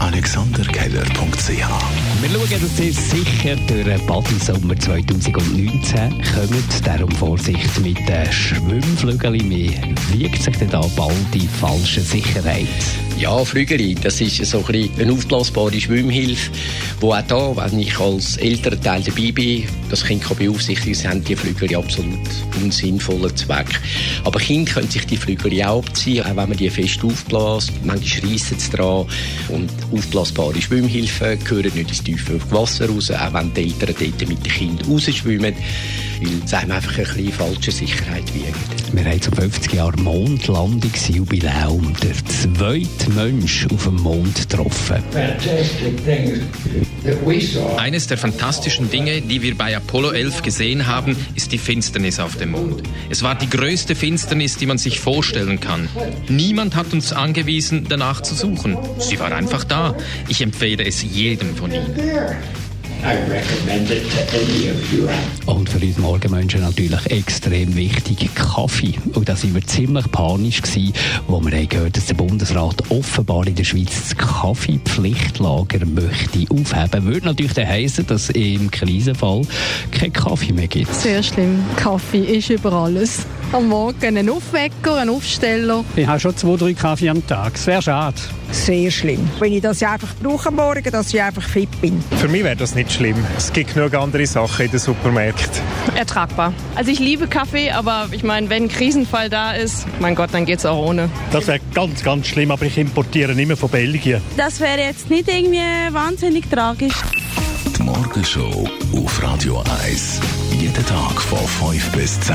AlexanderKeller.ch Wir schauen, dass ihr sicher durch den Badesommer 2019 kommt. Darum Vorsicht mit den Schwimmflügeln. Wie wiegt sich denn da bald die falsche Sicherheit? Ja, Flügeli, das ist so ein eine aufblasbare Schwimmhilfe, wo auch da, wenn ich als älterer Teil dabei bin, das Kind kann beaufsichtigen, haben die Flügeli absolut unsinnvollen Zweck. Aber Kinder können sich die Flügeli auch abziehen, auch wenn man die fest aufbläst. Manchmal reissen sie dran. Und aufblasbare Schwimmhilfen gehören nicht ins tiefe Wasser raus, auch wenn die Eltern dort mit den Kindern rausschwimmen, weil es einem einfach ein bisschen falsche Sicherheit wiegt. Wir haben zum 50 Jahre Mondlandungsjubiläum. Der zweite Mensch auf dem Mond getroffen. Eines der fantastischen Dinge, die wir bei Apollo 11 gesehen haben, ist die Finsternis auf dem Mond. Es war die größte Finsternis, die man sich vorstellen kann. Niemand hat uns angewiesen, danach zu suchen. Sie war einfach da. Ich empfehle es jedem von Ihnen. Und für uns Morgenmenschen natürlich extrem wichtig, Kaffee. Und da sind wir ziemlich panisch gewesen, wo wir haben gehört, dass der Bundesrat offenbar in der Schweiz das Kaffeepflichtlager möchte aufheben. Würde natürlich dann heissen, dass im Krisenfall kein Kaffee mehr gibt. Sehr schlimm. Kaffee ist über alles. Am Morgen ein Aufwecker, ein Aufsteller. Ich habe schon zwei, drei Kaffee am Tag. Sehr schade. Sehr schlimm. Wenn ich das einfach brauche am Morgen, dass ich einfach fit bin. Für mich wäre das nicht schlimm. Es gibt genug andere Sachen in den Supermärkten. Ertragbar. Also ich liebe Kaffee, aber ich meine, wenn ein Krisenfall da ist, mein Gott, dann geht's auch ohne. Das wäre ganz, ganz schlimm, aber ich importiere immer von Belgien. Das wäre jetzt nicht irgendwie wahnsinnig tragisch. Die Morgenshow auf Radio 1. Jeden Tag von 5 bis 10.